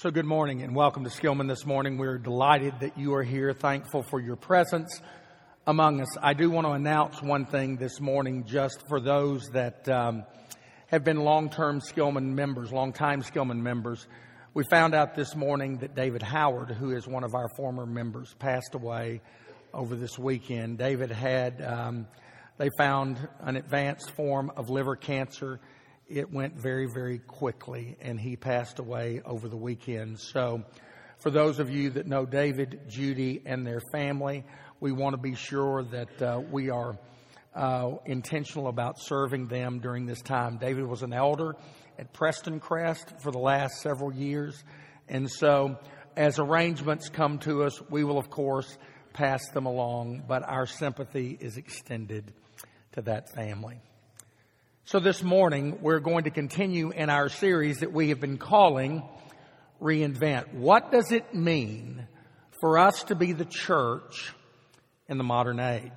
So, good morning and welcome to Skillman this morning. We're delighted that you are here, thankful for your presence among us. I do want to announce one thing this morning just for those that um, have been long term Skillman members, long time Skillman members. We found out this morning that David Howard, who is one of our former members, passed away over this weekend. David had, um, they found an advanced form of liver cancer it went very, very quickly, and he passed away over the weekend. So, for those of you that know David, Judy, and their family, we want to be sure that uh, we are uh, intentional about serving them during this time. David was an elder at Preston Crest for the last several years, and so as arrangements come to us, we will, of course, pass them along, but our sympathy is extended to that family. So this morning, we're going to continue in our series that we have been calling Reinvent. What does it mean for us to be the church in the modern age?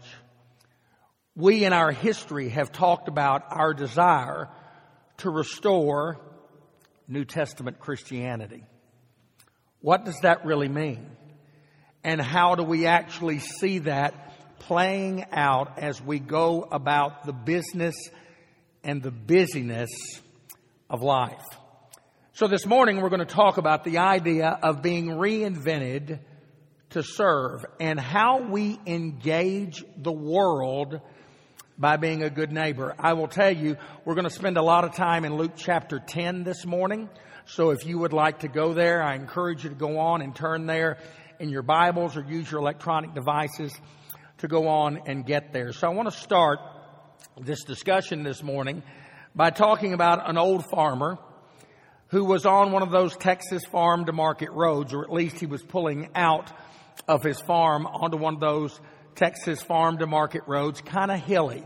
We in our history have talked about our desire to restore New Testament Christianity. What does that really mean? And how do we actually see that playing out as we go about the business and the busyness of life. So this morning we're going to talk about the idea of being reinvented to serve and how we engage the world by being a good neighbor. I will tell you, we're going to spend a lot of time in Luke chapter 10 this morning. So if you would like to go there, I encourage you to go on and turn there in your Bibles or use your electronic devices to go on and get there. So I want to start this discussion this morning by talking about an old farmer who was on one of those Texas farm to market roads, or at least he was pulling out of his farm onto one of those Texas farm to market roads, kind of hilly.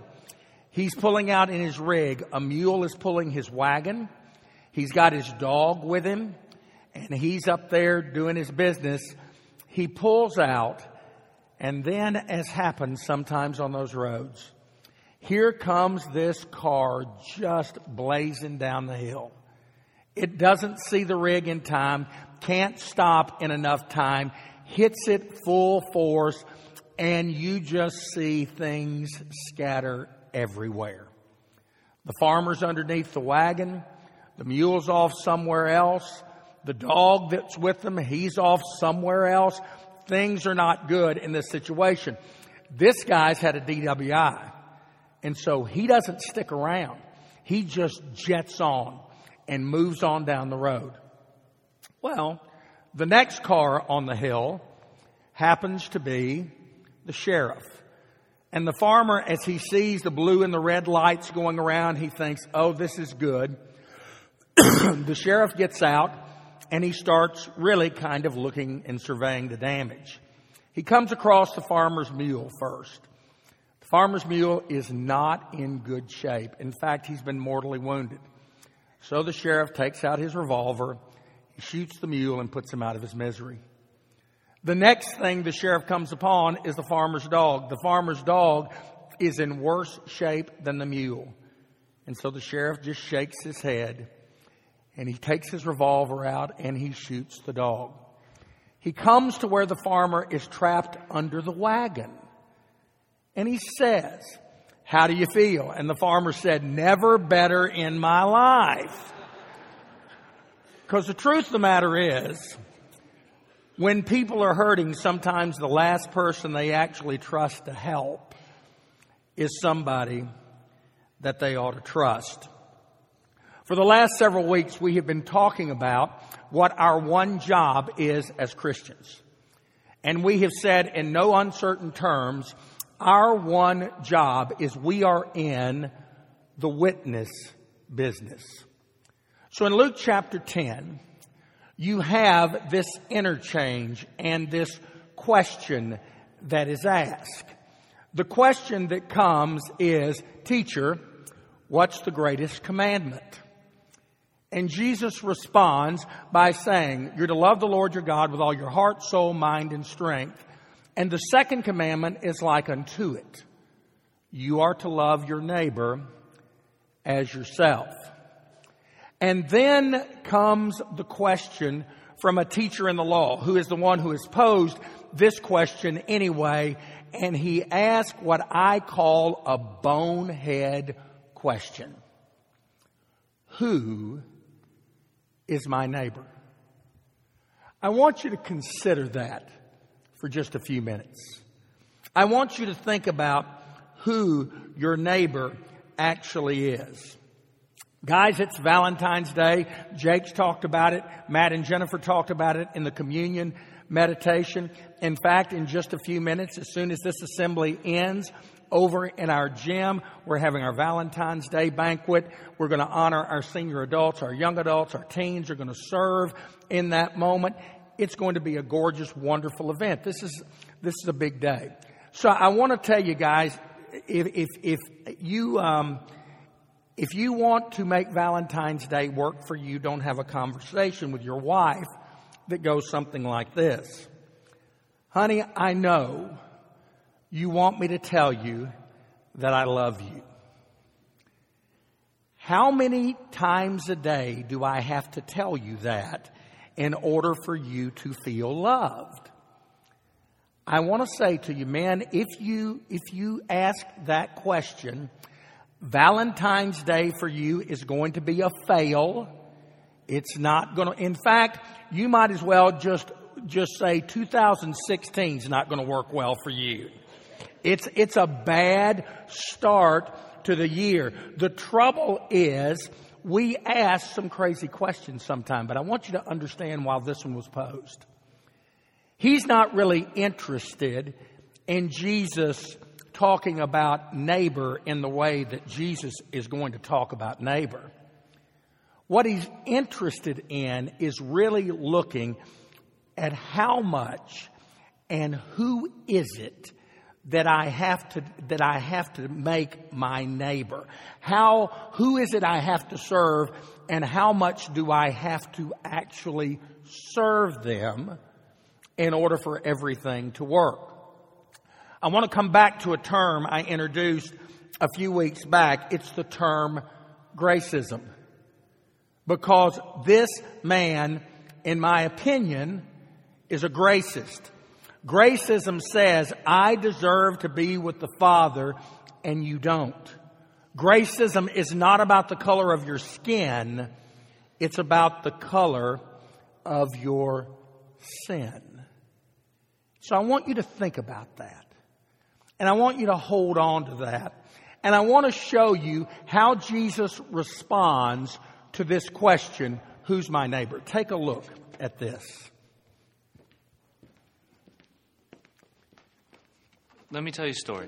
He's pulling out in his rig. A mule is pulling his wagon. He's got his dog with him and he's up there doing his business. He pulls out and then as happens sometimes on those roads, here comes this car just blazing down the hill. It doesn't see the rig in time, can't stop in enough time, hits it full force, and you just see things scatter everywhere. The farmer's underneath the wagon, the mule's off somewhere else, the dog that's with them, he's off somewhere else. Things are not good in this situation. This guy's had a DWI. And so he doesn't stick around. He just jets on and moves on down the road. Well, the next car on the hill happens to be the sheriff. And the farmer, as he sees the blue and the red lights going around, he thinks, oh, this is good. the sheriff gets out and he starts really kind of looking and surveying the damage. He comes across the farmer's mule first. Farmer's mule is not in good shape. In fact, he's been mortally wounded. So the sheriff takes out his revolver, he shoots the mule, and puts him out of his misery. The next thing the sheriff comes upon is the farmer's dog. The farmer's dog is in worse shape than the mule. And so the sheriff just shakes his head and he takes his revolver out and he shoots the dog. He comes to where the farmer is trapped under the wagon. And he says, How do you feel? And the farmer said, Never better in my life. Because the truth of the matter is, when people are hurting, sometimes the last person they actually trust to help is somebody that they ought to trust. For the last several weeks, we have been talking about what our one job is as Christians. And we have said in no uncertain terms our one job is we are in the witness business. So in Luke chapter 10, you have this interchange and this question that is asked. The question that comes is, teacher, what's the greatest commandment? And Jesus responds by saying, you're to love the Lord your God with all your heart, soul, mind, and strength. And the second commandment is like unto it. You are to love your neighbor as yourself. And then comes the question from a teacher in the law who is the one who has posed this question anyway. And he asked what I call a bonehead question. Who is my neighbor? I want you to consider that for just a few minutes. I want you to think about who your neighbor actually is. Guys, it's Valentine's Day. Jake's talked about it. Matt and Jennifer talked about it in the communion meditation. In fact, in just a few minutes, as soon as this assembly ends, over in our gym, we're having our Valentine's Day banquet. We're going to honor our senior adults, our young adults, our teens are going to serve in that moment. It's going to be a gorgeous, wonderful event. This is, this is a big day. So I want to tell you guys, if, if, if you, um, if you want to make Valentine's Day work for you, don't have a conversation with your wife that goes something like this. Honey, I know you want me to tell you that I love you. How many times a day do I have to tell you that in order for you to feel loved? I want to say to you, man, if you, if you ask that question, Valentine's Day for you is going to be a fail. It's not going to, in fact, you might as well just, just say 2016 is not going to work well for you. It's, it's a bad start to the year. The trouble is we ask some crazy questions sometimes, but I want you to understand why this one was posed. He's not really interested in Jesus talking about neighbor in the way that Jesus is going to talk about neighbor. What he's interested in is really looking at how much and who is it that I have to that I have to make my neighbor. How who is it I have to serve and how much do I have to actually serve them in order for everything to work? I want to come back to a term I introduced a few weeks back. It's the term gracism. Because this man, in my opinion, is a gracist. Gracism says, I deserve to be with the Father and you don't. Gracism is not about the color of your skin. It's about the color of your sin. So I want you to think about that. And I want you to hold on to that. And I want to show you how Jesus responds to this question, who's my neighbor? Take a look at this. Let me tell you a story.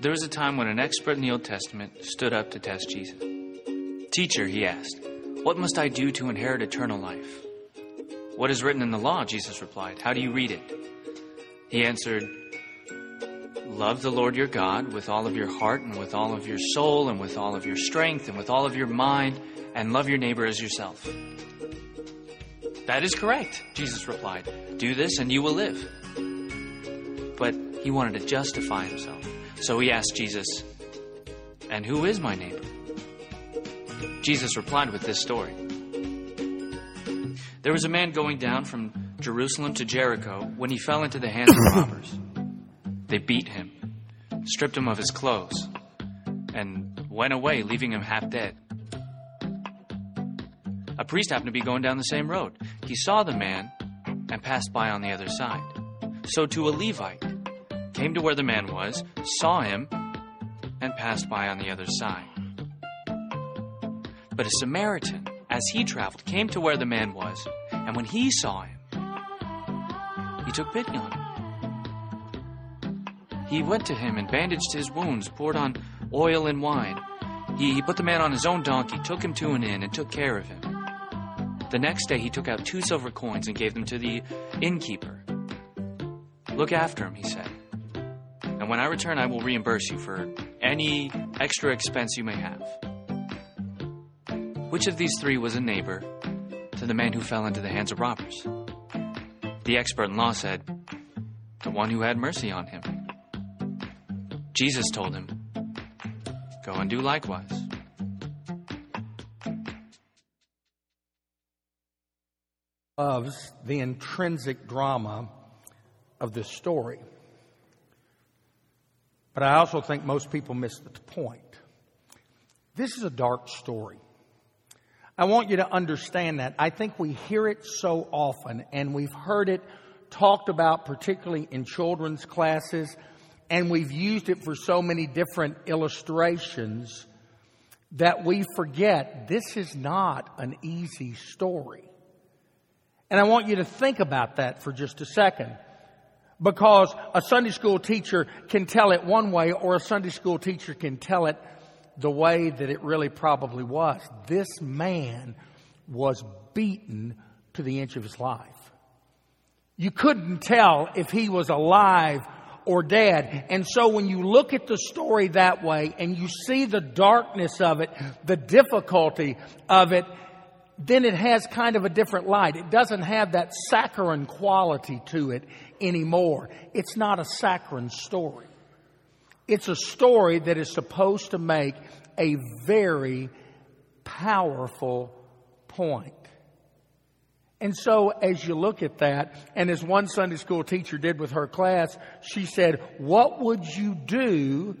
There was a time when an expert in the Old Testament stood up to test Jesus. Teacher, he asked, what must I do to inherit eternal life? What is written in the law? Jesus replied. How do you read it? He answered, Love the Lord your God with all of your heart and with all of your soul and with all of your strength and with all of your mind, and love your neighbor as yourself. That is correct, Jesus replied. Do this and you will live. He wanted to justify himself. So he asked Jesus, And who is my neighbor? Jesus replied with this story. There was a man going down from Jerusalem to Jericho when he fell into the hands of robbers. They beat him, stripped him of his clothes, and went away, leaving him half dead. A priest happened to be going down the same road. He saw the man and passed by on the other side. So to a Levite came to where the man was, saw him, and passed by on the other side. But a Samaritan, as he traveled, came to where the man was, and when he saw him, he took pity on him. He went to him and bandaged his wounds, poured on oil and wine. He, he put the man on his own donkey, took him to an inn, and took care of him. The next day he took out two silver coins and gave them to the innkeeper. Look after him, he said. When I return, I will reimburse you for any extra expense you may have. Which of these three was a neighbor to the man who fell into the hands of robbers? The expert in law said, The one who had mercy on him. Jesus told him, Go and do likewise. loves the intrinsic drama of this story. But I also think most people miss the point. This is a dark story. I want you to understand that. I think we hear it so often and we've heard it talked about particularly in children's classes and we've used it for so many different illustrations that we forget this is not an easy story. And I want you to think about that for just a second. Because a Sunday school teacher can tell it one way or a Sunday school teacher can tell it the way that it really probably was. This man was beaten to the inch of his life. You couldn't tell if he was alive or dead. And so when you look at the story that way and you see the darkness of it, the difficulty of it, then it has kind of a different light. It doesn't have that saccharine quality to it anymore. It's not a saccharine story. It's a story that is supposed to make a very powerful point. And so as you look at that, and as one Sunday school teacher did with her class, she said, what would you do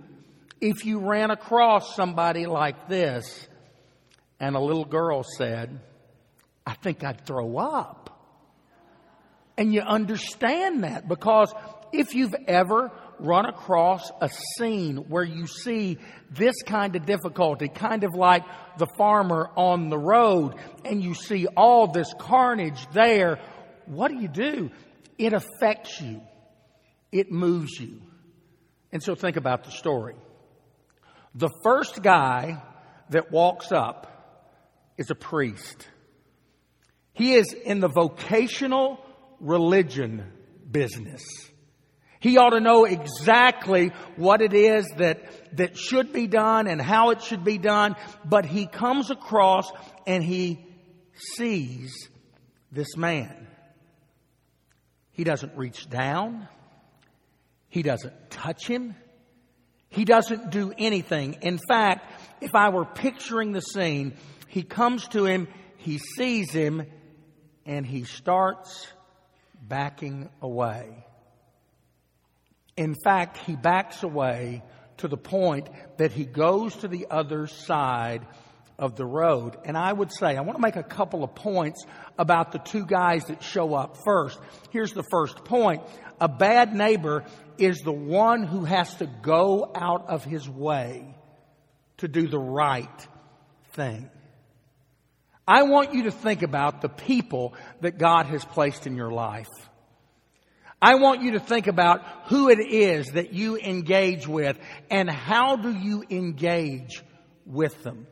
if you ran across somebody like this? And a little girl said, I think I'd throw up. And you understand that because if you've ever run across a scene where you see this kind of difficulty, kind of like the farmer on the road, and you see all this carnage there, what do you do? It affects you. It moves you. And so think about the story. The first guy that walks up is a priest. He is in the vocational religion business. He ought to know exactly what it is that, that should be done and how it should be done, but he comes across and he sees this man. He doesn't reach down. He doesn't touch him. He doesn't do anything. In fact, if I were picturing the scene, he comes to him, he sees him, and he starts backing away. In fact, he backs away to the point that he goes to the other side of the road. And I would say, I want to make a couple of points about the two guys that show up first. Here's the first point. A bad neighbor is the one who has to go out of his way to do the right thing. I want you to think about the people that God has placed in your life. I want you to think about who it is that you engage with and how do you engage with them.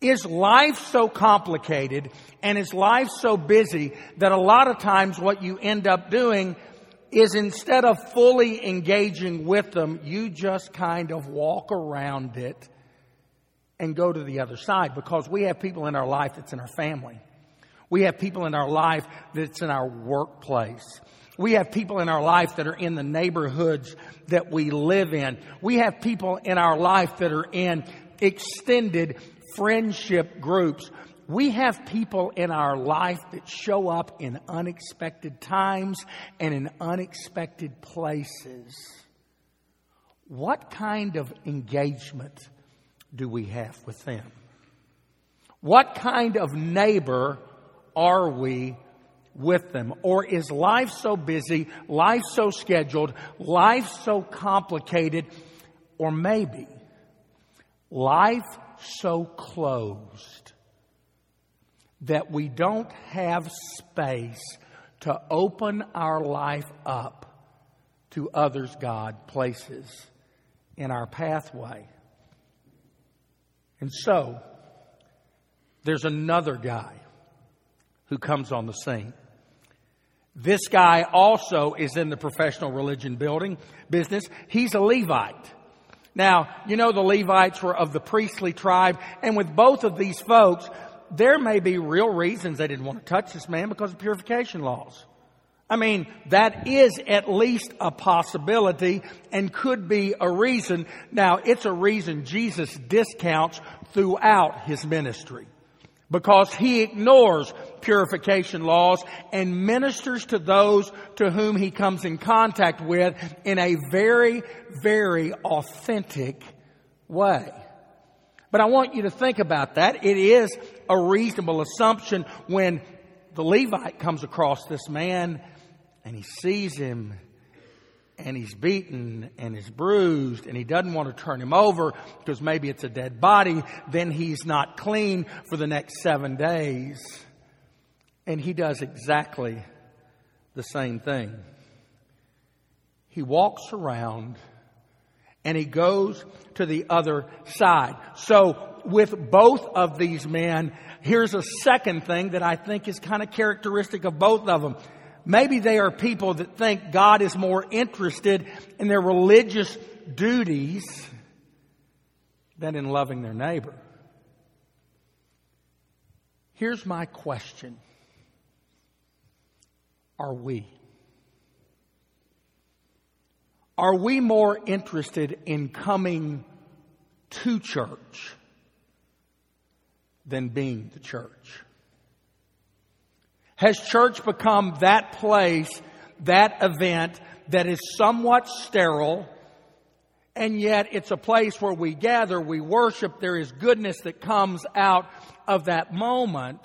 Is life so complicated and is life so busy that a lot of times what you end up doing is instead of fully engaging with them, you just kind of walk around it and go to the other side because we have people in our life that's in our family. We have people in our life that's in our workplace. We have people in our life that are in the neighborhoods that we live in. We have people in our life that are in extended friendship groups. We have people in our life that show up in unexpected times and in unexpected places. What kind of engagement do we have with them? What kind of neighbor are we with them? Or is life so busy, life so scheduled, life so complicated, or maybe life so closed that we don't have space to open our life up to others God places in our pathway? And so, there's another guy who comes on the scene. This guy also is in the professional religion building business. He's a Levite. Now, you know the Levites were of the priestly tribe, and with both of these folks, there may be real reasons they didn't want to touch this man because of purification laws. I mean, that is at least a possibility and could be a reason. Now, it's a reason Jesus discounts throughout his ministry. because he ignores purification laws and ministers to those to whom he comes in contact with in a very, very authentic way. But I want you to think about that. It is a reasonable assumption when the Levite comes across this man and he sees him and he's beaten and he's bruised and he doesn't want to turn him over because maybe it's a dead body, then he's not clean for the next seven days. And he does exactly the same thing. He walks around and he goes to the other side. So with both of these men, here's a second thing that I think is kind of characteristic of both of them. Maybe they are people that think God is more interested in their religious duties than in loving their neighbor. Here's my question Are we? Are we more interested in coming to church than being the church? Has church become that place, that event that is somewhat sterile, and yet it's a place where we gather, we worship, there is goodness that comes out of that moment.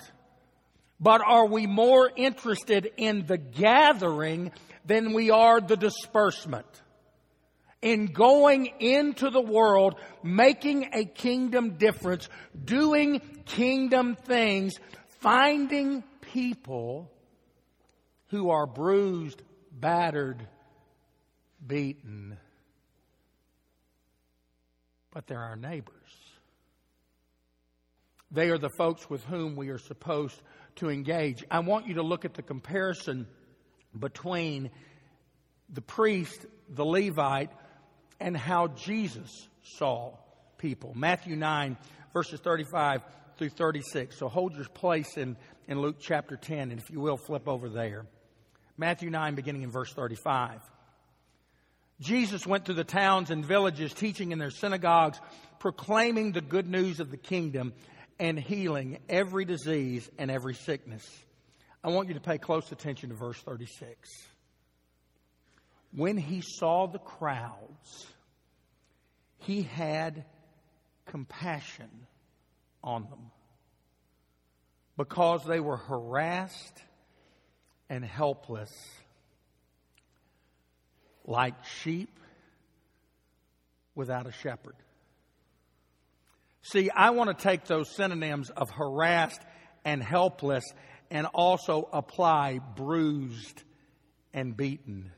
But are we more interested in the gathering than we are the disbursement? In going into the world, making a kingdom difference, doing kingdom things, finding people who are bruised, battered, beaten, but they're our neighbors. They are the folks with whom we are supposed to engage. I want you to look at the comparison between the priest, the Levite, and how Jesus saw people. Matthew 9, verses 35 through 36. So hold your place in, in Luke chapter 10, and if you will, flip over there. Matthew 9, beginning in verse 35. Jesus went through the towns and villages, teaching in their synagogues, proclaiming the good news of the kingdom, and healing every disease and every sickness. I want you to pay close attention to verse 36. When he saw the crowds, he had compassion on them because they were harassed and helpless like sheep without a shepherd. See, I want to take those synonyms of harassed and helpless and also apply bruised and beaten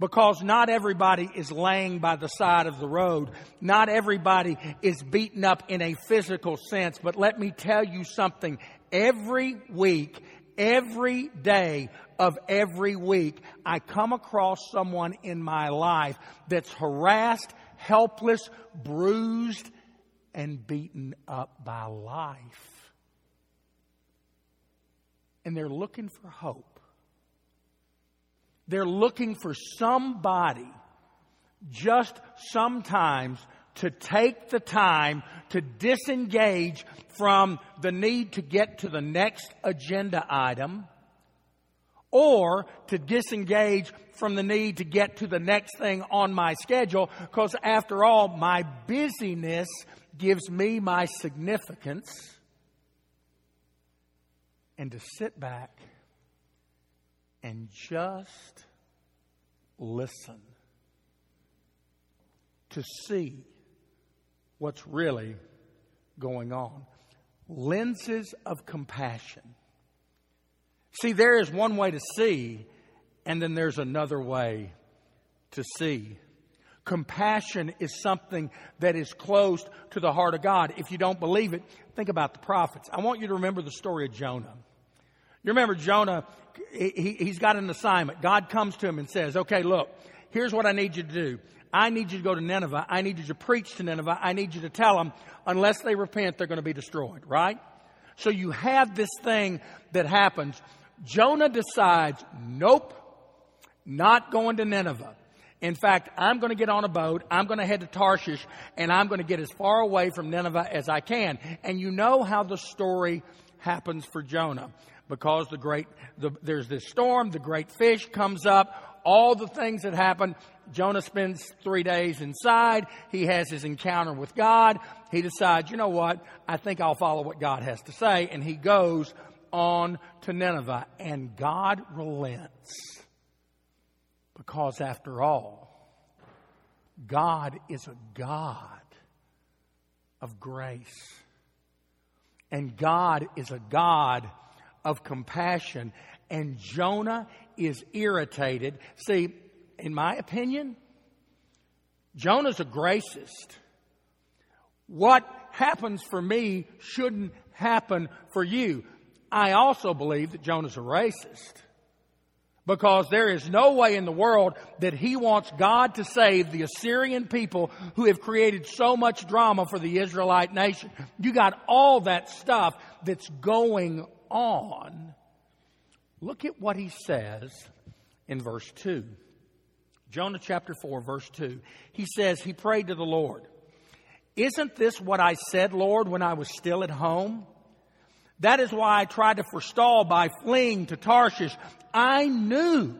because not everybody is laying by the side of the road. Not everybody is beaten up in a physical sense. But let me tell you something. Every week, every day of every week, I come across someone in my life that's harassed, helpless, bruised, and beaten up by life. And they're looking for hope. They're looking for somebody just sometimes to take the time to disengage from the need to get to the next agenda item or to disengage from the need to get to the next thing on my schedule because after all, my busyness gives me my significance. And to sit back and just listen to see what's really going on. Lenses of compassion. See, there is one way to see, and then there's another way to see. Compassion is something that is close to the heart of God. If you don't believe it, think about the prophets. I want you to remember the story of Jonah. You remember Jonah, he, he's got an assignment. God comes to him and says, okay, look, here's what I need you to do. I need you to go to Nineveh. I need you to preach to Nineveh. I need you to tell them, unless they repent, they're going to be destroyed, right? So you have this thing that happens. Jonah decides, nope, not going to Nineveh. In fact, I'm going to get on a boat, I'm going to head to Tarshish, and I'm going to get as far away from Nineveh as I can. And you know how the story happens for Jonah. Because the great, the, there's this storm, the great fish comes up, all the things that happen. Jonah spends three days inside. He has his encounter with God. He decides, you know what? I think I'll follow what God has to say. And he goes on to Nineveh. And God relents. Because after all, God is a God of grace. And God is a God of compassion. And Jonah is irritated. See, in my opinion, Jonah's a gracist. What happens for me shouldn't happen for you. I also believe that Jonah's a racist. Because there is no way in the world that he wants God to save the Assyrian people who have created so much drama for the Israelite nation. You got all that stuff that's going on. Look at what he says in verse 2. Jonah chapter 4, verse 2. He says, He prayed to the Lord, Isn't this what I said, Lord, when I was still at home? That is why I tried to forestall by fleeing to Tarshish. I knew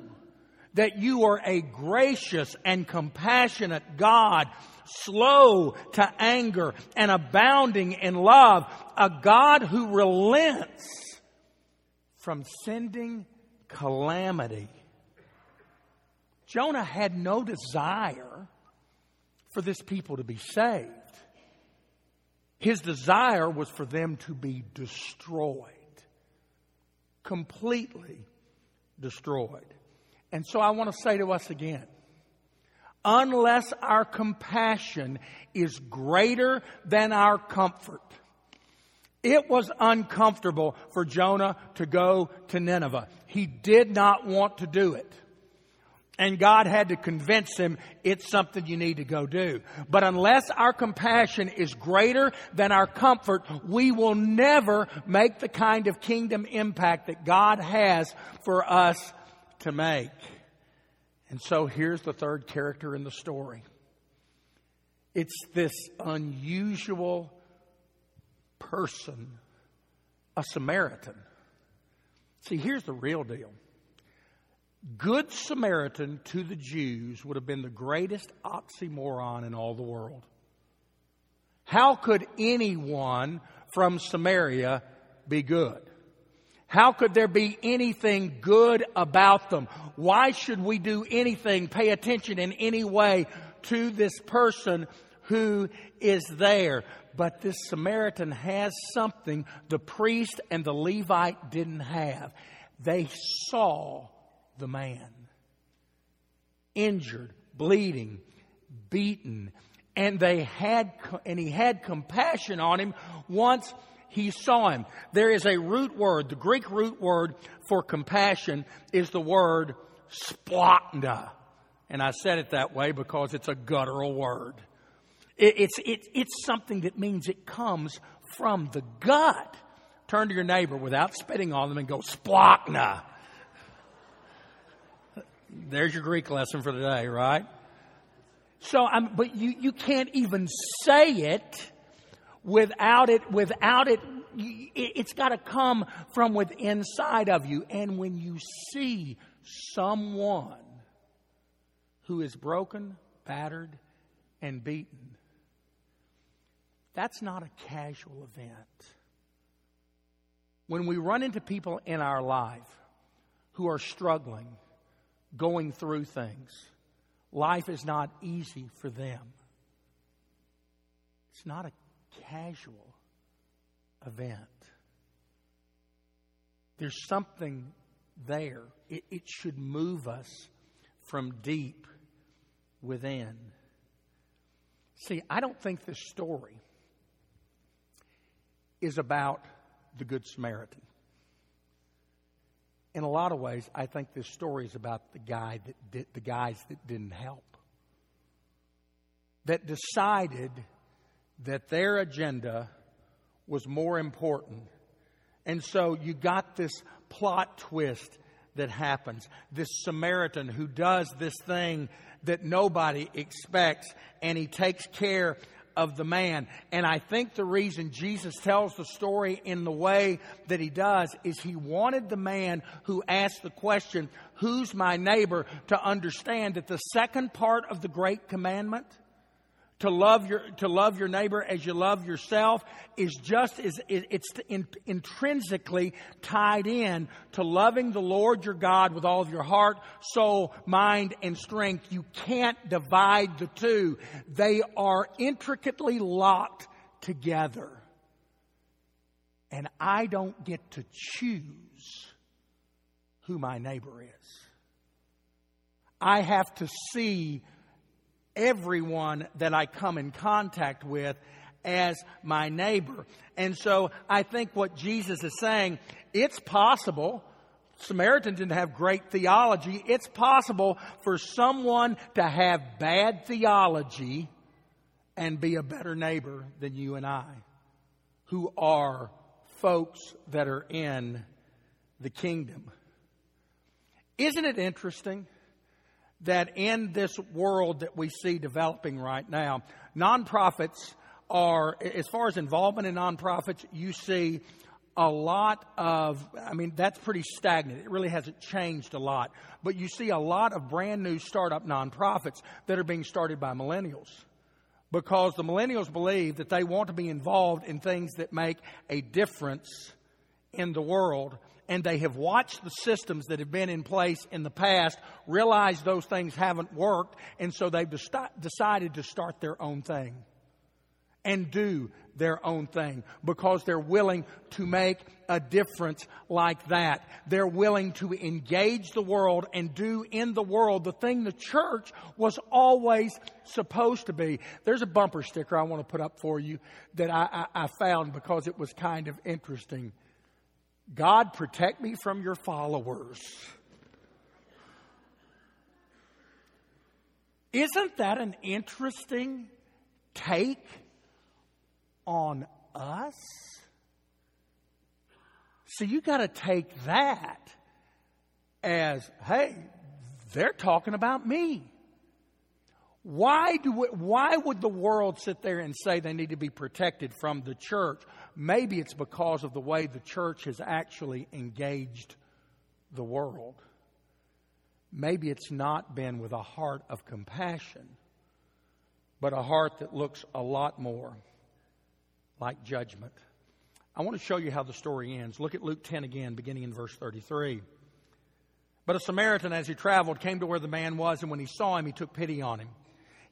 that you are a gracious and compassionate God, slow to anger and abounding in love, a God who relents from sending calamity Jonah had no desire for this people to be saved. His desire was for them to be destroyed, completely destroyed. And so I want to say to us again unless our compassion is greater than our comfort, it was uncomfortable for Jonah to go to Nineveh. He did not want to do it. And God had to convince him it's something you need to go do. But unless our compassion is greater than our comfort, we will never make the kind of kingdom impact that God has for us to make. And so here's the third character in the story. It's this unusual person, a Samaritan. See, here's the real deal. Good Samaritan to the Jews would have been the greatest oxymoron in all the world. How could anyone from Samaria be good? How could there be anything good about them? Why should we do anything, pay attention in any way to this person who is there? But this Samaritan has something the priest and the Levite didn't have. They saw the man. Injured, bleeding, beaten, and they had, and he had compassion on him once he saw him. There is a root word. The Greek root word for compassion is the word splachna. And I said it that way because it's a guttural word. It, it's, it, it's something that means it comes from the gut. Turn to your neighbor without spitting on them and go splachna. There's your Greek lesson for today, right? So, um, but you, you can't even say it without it, without it, it's got to come from within inside of you. And when you see someone who is broken, battered, and beaten, that's not a casual event. When we run into people in our life who are struggling, going through things. Life is not easy for them. It's not a casual event. There's something there. It, it should move us from deep within. See, I don't think this story is about the Good Samaritan in a lot of ways, I think this story is about the guy that the guys that didn't help, that decided that their agenda was more important. And so you got this plot twist that happens. This Samaritan who does this thing that nobody expects, and he takes care of the man. And I think the reason Jesus tells the story in the way that he does is he wanted the man who asked the question, Who's my neighbor? to understand that the second part of the great commandment to love your to love your neighbor as you love yourself is just is it's in, intrinsically tied in to loving the Lord your God with all of your heart, soul, mind, and strength. You can't divide the two; they are intricately locked together. And I don't get to choose who my neighbor is. I have to see everyone that I come in contact with as my neighbor. And so I think what Jesus is saying, it's possible. Samaritans didn't have great theology. It's possible for someone to have bad theology and be a better neighbor than you and I, who are folks that are in the kingdom. Isn't it interesting that in this world that we see developing right now, nonprofits are, as far as involvement in nonprofits, you see a lot of, I mean, that's pretty stagnant. It really hasn't changed a lot. But you see a lot of brand new startup nonprofits that are being started by millennials. Because the millennials believe that they want to be involved in things that make a difference in the world and they have watched the systems that have been in place in the past, realized those things haven't worked, and so they've decided to start their own thing and do their own thing because they're willing to make a difference like that. They're willing to engage the world and do in the world the thing the church was always supposed to be. There's a bumper sticker I want to put up for you that I, I, I found because it was kind of interesting. God, protect me from your followers. Isn't that an interesting take on us? So you got to take that as, hey, they're talking about me. Why, do we, why would the world sit there and say they need to be protected from the church? Maybe it's because of the way the church has actually engaged the world. Maybe it's not been with a heart of compassion, but a heart that looks a lot more like judgment. I want to show you how the story ends. Look at Luke 10 again, beginning in verse 33. But a Samaritan, as he traveled, came to where the man was, and when he saw him, he took pity on him.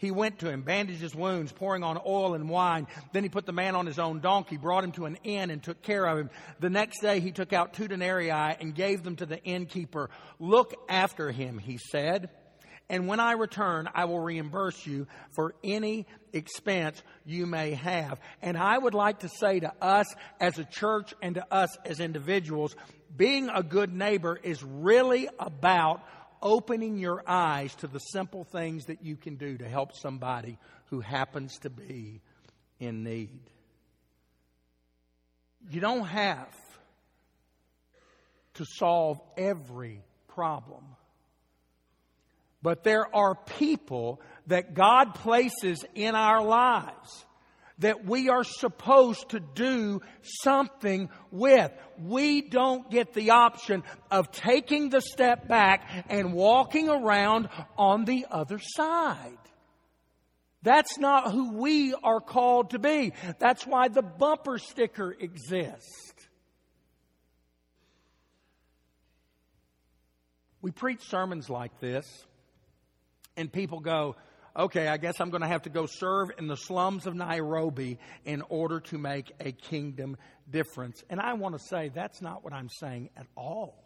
He went to him, bandaged his wounds, pouring on oil and wine. Then he put the man on his own donkey, brought him to an inn, and took care of him. The next day he took out two denarii and gave them to the innkeeper. Look after him, he said. And when I return, I will reimburse you for any expense you may have. And I would like to say to us as a church and to us as individuals, being a good neighbor is really about opening your eyes to the simple things that you can do to help somebody who happens to be in need. You don't have to solve every problem. But there are people that God places in our lives that we are supposed to do something with. We don't get the option of taking the step back and walking around on the other side. That's not who we are called to be. That's why the bumper sticker exists. We preach sermons like this, and people go, okay, I guess I'm going to have to go serve in the slums of Nairobi in order to make a kingdom difference. And I want to say that's not what I'm saying at all.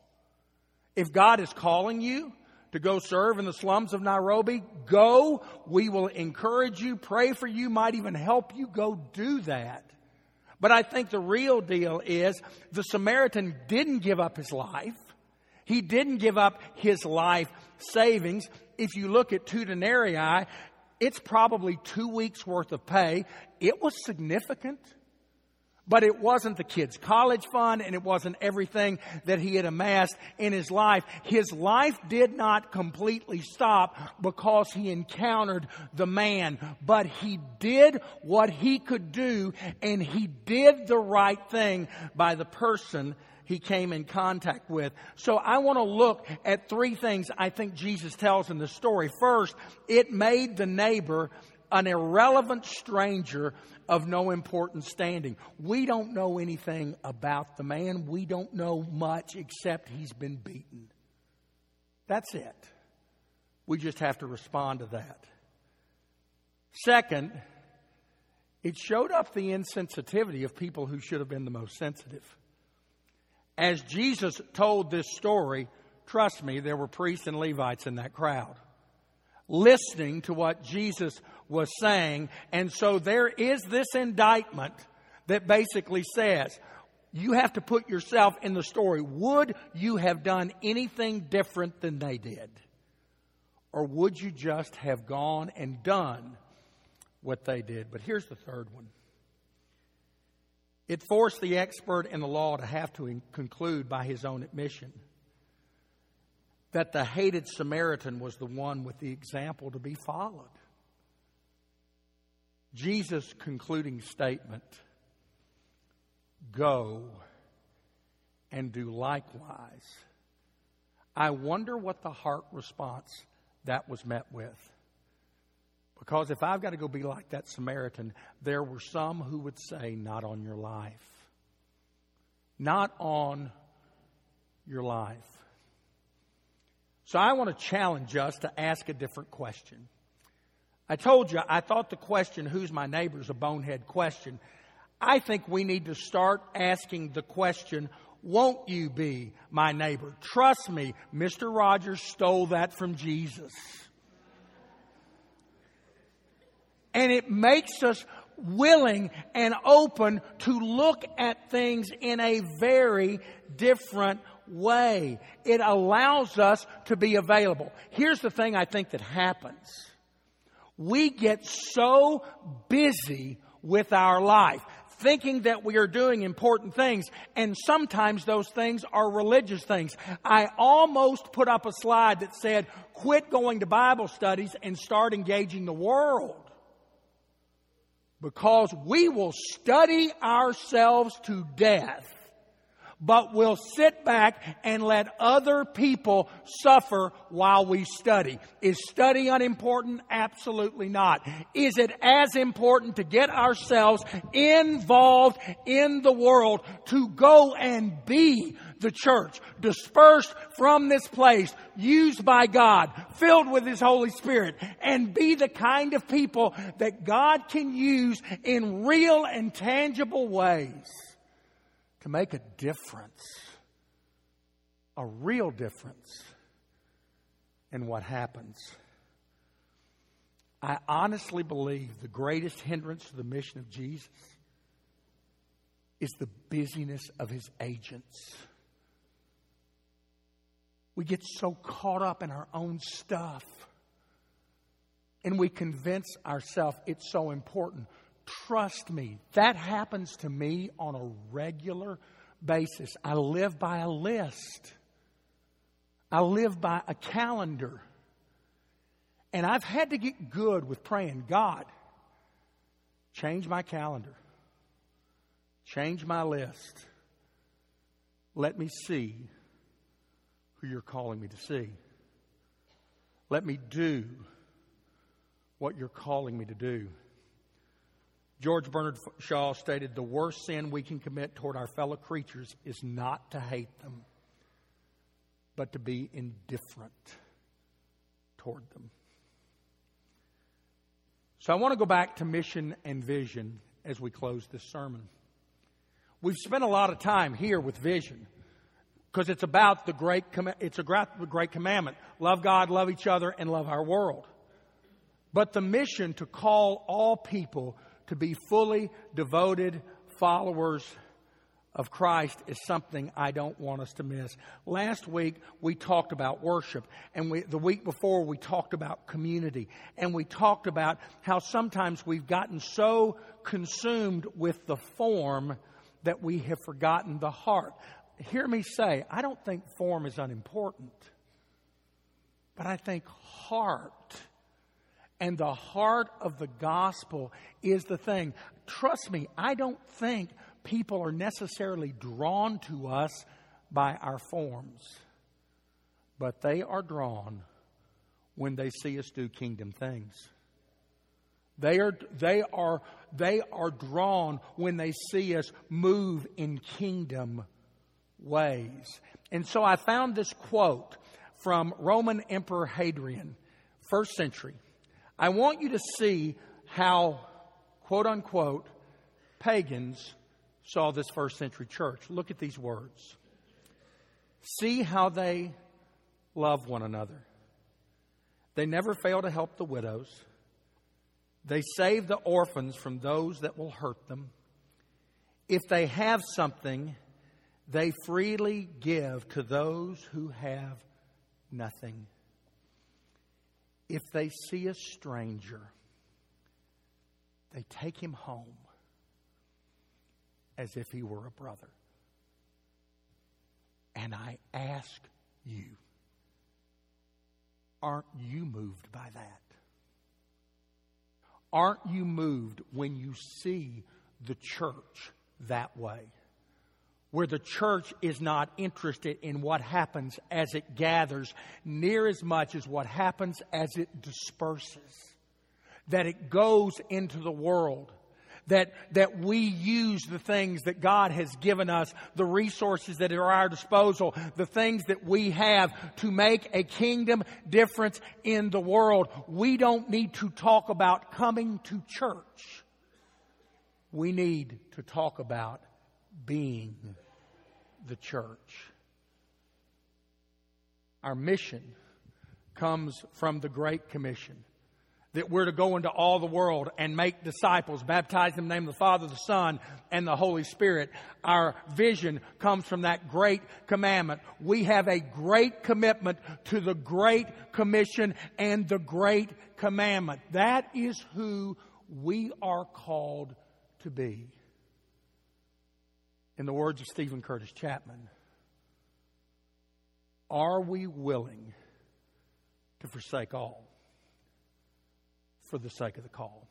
If God is calling you to go serve in the slums of Nairobi, go. We will encourage you, pray for you, might even help you go do that. But I think the real deal is the Samaritan didn't give up his life. He didn't give up his life savings if you look at two denarii, it's probably two weeks worth of pay. It was significant. But it wasn't the kid's college fund and it wasn't everything that he had amassed in his life. His life did not completely stop because he encountered the man, but he did what he could do and he did the right thing by the person he came in contact with. So I want to look at three things I think Jesus tells in the story. First, it made the neighbor an irrelevant stranger of no important standing. We don't know anything about the man. We don't know much except he's been beaten. That's it. We just have to respond to that. Second, it showed up the insensitivity of people who should have been the most sensitive. As Jesus told this story, trust me, there were priests and Levites in that crowd listening to what Jesus was saying. And so there is this indictment that basically says, you have to put yourself in the story. Would you have done anything different than they did? Or would you just have gone and done what they did? But here's the third one. It forced the expert in the law to have to conclude by his own admission that the hated Samaritan was the one with the example to be followed. Jesus' concluding statement go and do likewise. I wonder what the heart response that was met with. Because if I've got to go be like that Samaritan, there were some who would say, Not on your life. Not on your life. So I want to challenge us to ask a different question. I told you, I thought the question, who's my neighbor, is a bonehead question. I think we need to start asking the question, won't you be my neighbor? Trust me, Mr. Rogers stole that from Jesus. And it makes us willing and open to look at things in a very different way. It allows us to be available. Here's the thing I think that happens. We get so busy with our life, thinking that we are doing important things, and sometimes those things are religious things. I almost put up a slide that said, quit going to Bible studies and start engaging the world. Because we will study ourselves to death but we'll sit back and let other people suffer while we study. Is study unimportant? Absolutely not. Is it as important to get ourselves involved in the world to go and be the church, dispersed from this place, used by God, filled with His Holy Spirit, and be the kind of people that God can use in real and tangible ways? To make a difference, a real difference in what happens. I honestly believe the greatest hindrance to the mission of Jesus is the busyness of his agents. We get so caught up in our own stuff and we convince ourselves it's so important. Trust me, that happens to me on a regular basis. I live by a list, I live by a calendar. And I've had to get good with praying God, change my calendar, change my list. Let me see who you're calling me to see. Let me do what you're calling me to do. George Bernard Shaw stated the worst sin we can commit toward our fellow creatures is not to hate them, but to be indifferent toward them. So I want to go back to mission and vision as we close this sermon. We've spent a lot of time here with vision because it's about the great it's a great commandment love God, love each other, and love our world. But the mission to call all people to be fully devoted followers of Christ is something I don't want us to miss. Last week we talked about worship and we, the week before we talked about community and we talked about how sometimes we've gotten so consumed with the form that we have forgotten the heart. Hear me say, I don't think form is unimportant, but I think heart and the heart of the gospel is the thing. Trust me, I don't think people are necessarily drawn to us by our forms, but they are drawn when they see us do kingdom things. They are, they are, they are drawn when they see us move in kingdom ways. And so I found this quote from Roman Emperor Hadrian, first century. I want you to see how, quote unquote, pagans saw this first century church. Look at these words. See how they love one another. They never fail to help the widows. They save the orphans from those that will hurt them. If they have something, they freely give to those who have nothing. If they see a stranger, they take him home as if he were a brother. And I ask you, aren't you moved by that? Aren't you moved when you see the church that way? Where the church is not interested in what happens as it gathers near as much as what happens as it disperses. That it goes into the world that, that we use the things that God has given us, the resources that are at our disposal, the things that we have to make a kingdom difference in the world. We don't need to talk about coming to church. We need to talk about being the church. Our mission comes from the Great Commission that we're to go into all the world and make disciples, baptize them in the name of the Father, the Son, and the Holy Spirit. Our vision comes from that great commandment. We have a great commitment to the great commission and the great commandment. That is who we are called to be. In the words of Steven Curtis Chapman, are we willing to forsake all? for the sake of the call.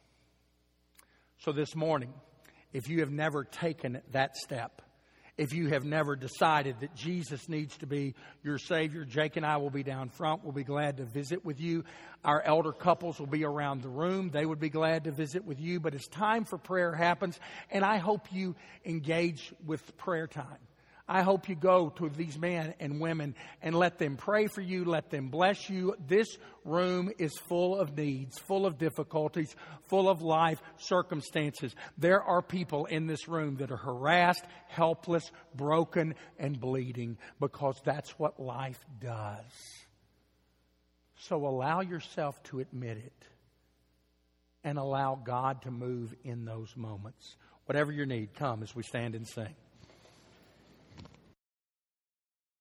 So this morning, if you have never taken that step, if you have never decided that Jesus needs to be your Savior, Jake and I will be down front. We'll be glad to visit with you. Our elder couples will be around the room. They would be glad to visit with you. But as time for prayer happens, and I hope you engage with prayer time. I hope you go to these men and women and let them pray for you, let them bless you. This room is full of needs, full of difficulties, full of life circumstances. There are people in this room that are harassed, helpless, broken, and bleeding because that's what life does. So allow yourself to admit it and allow God to move in those moments. Whatever your need, come as we stand and sing.